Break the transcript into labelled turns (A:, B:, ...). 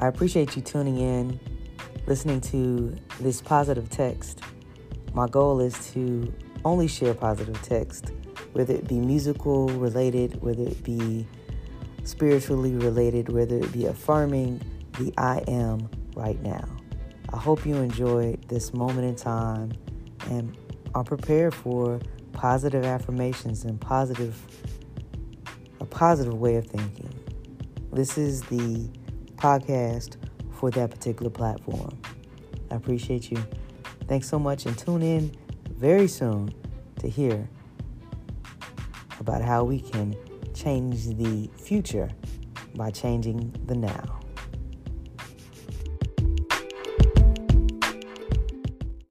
A: I appreciate you tuning in, listening to this positive text. My goal is to only share positive text, whether it be musical related, whether it be spiritually related, whether it be affirming the I am right now. I hope you enjoy this moment in time and are prepared for positive affirmations and positive a positive way of thinking. This is the podcast for that particular platform. I appreciate you. Thanks so much and tune in very soon to hear about how we can change the future by changing the now.